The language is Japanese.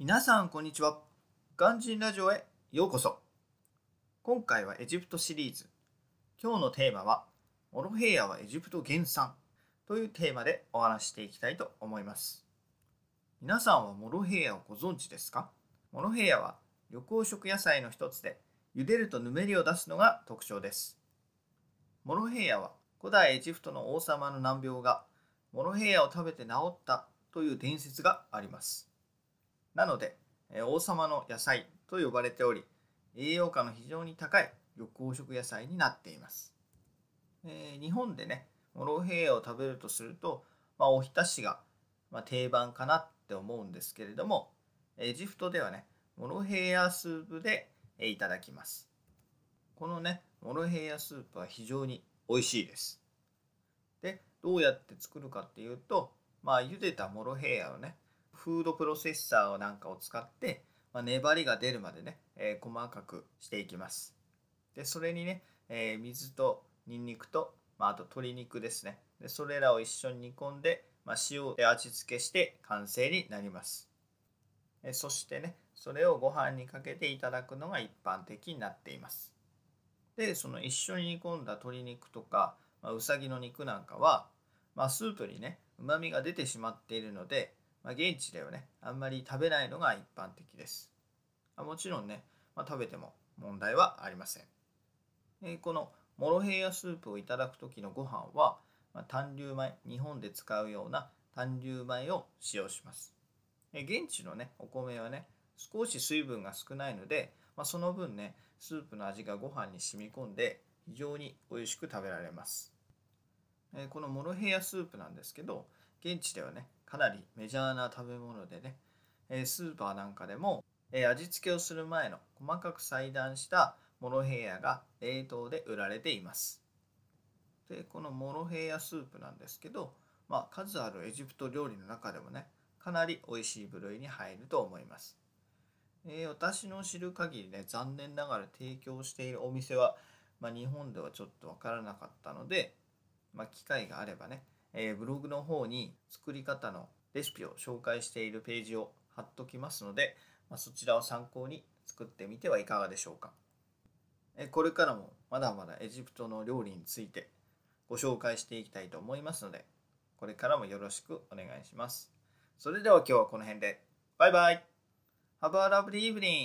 皆さんこんにちは。ガンジンラジオへようこそ。今回はエジプトシリーズ。今日のテーマは、モロヘイヤはエジプト原産というテーマでお話していきたいと思います。皆さんはモロヘイヤをご存知ですか？モロヘイヤは緑黄色野菜の一つで、茹でるとぬめりを出すのが特徴です。モロヘイヤは古代エジプトの王様の難病がモロヘイヤを食べて治ったという伝説があります。なので、王様の野菜と呼ばれており、栄養価の非常に高い緑黄色野菜になっています。えー、日本でね、モロヘイヤを食べるとすると、まあ、おひたしが、ま、定番かなって思うんですけれども、エジプトではね、モロヘイヤスープでいただきます。このね、モロヘイヤスープは非常に美味しいです。で、どうやって作るかっていうと、まあ、茹でたモロヘイヤをね、フードプロセッサーなんかを使って、まあ、粘りが出るまでね、えー、細かくしていきます。で、それにね、えー、水とニンニクと、まあ、あと鶏肉ですね。で、それらを一緒に煮込んで、まあ、塩で味付けして完成になります。えそしてね、それをご飯にかけていただくのが一般的になっています。で、その一緒に煮込んだ鶏肉とか、まあ、うさぎの肉なんかは、まあ、スープにね、うまみが出てしまっているので、まあ、現地ではね、あんまり食べないのが一般的です。あもちろんね、まあ、食べても問題はありません。えー、このモロヘイヤスープをいただく時のご飯は、まあ、単粒米、日本で使うような単粒米を使用します。えー、現地のね、お米はね、少し水分が少ないので、まあ、その分ね、スープの味がご飯に染み込んで非常に美味しく食べられます。え、このモロヘイヤスープなんですけど、現地ではね、かなりメジャーな食べ物でね、えスーパーなんかでも、え味付けをする前の細かく裁断したモロヘイヤが冷凍で売られています。で、このモロヘイヤスープなんですけど、まあ、数あるエジプト料理の中でもね、かなり美味しい部類に入ると思います。えー、私の知る限りね、残念ながら提供しているお店は、まあ、日本ではちょっとわからなかったので、まあ、機会があればね、えー、ブログの方に作り方のレシピを紹介しているページを貼っときますので、まあ、そちらを参考に作ってみてはいかがでしょうか。え、これからもまだまだエジプトの料理についてご紹介していきたいと思いますので、これからもよろしくお願いします。それでは今日はこの辺で。バイバイ !Have a lovely evening!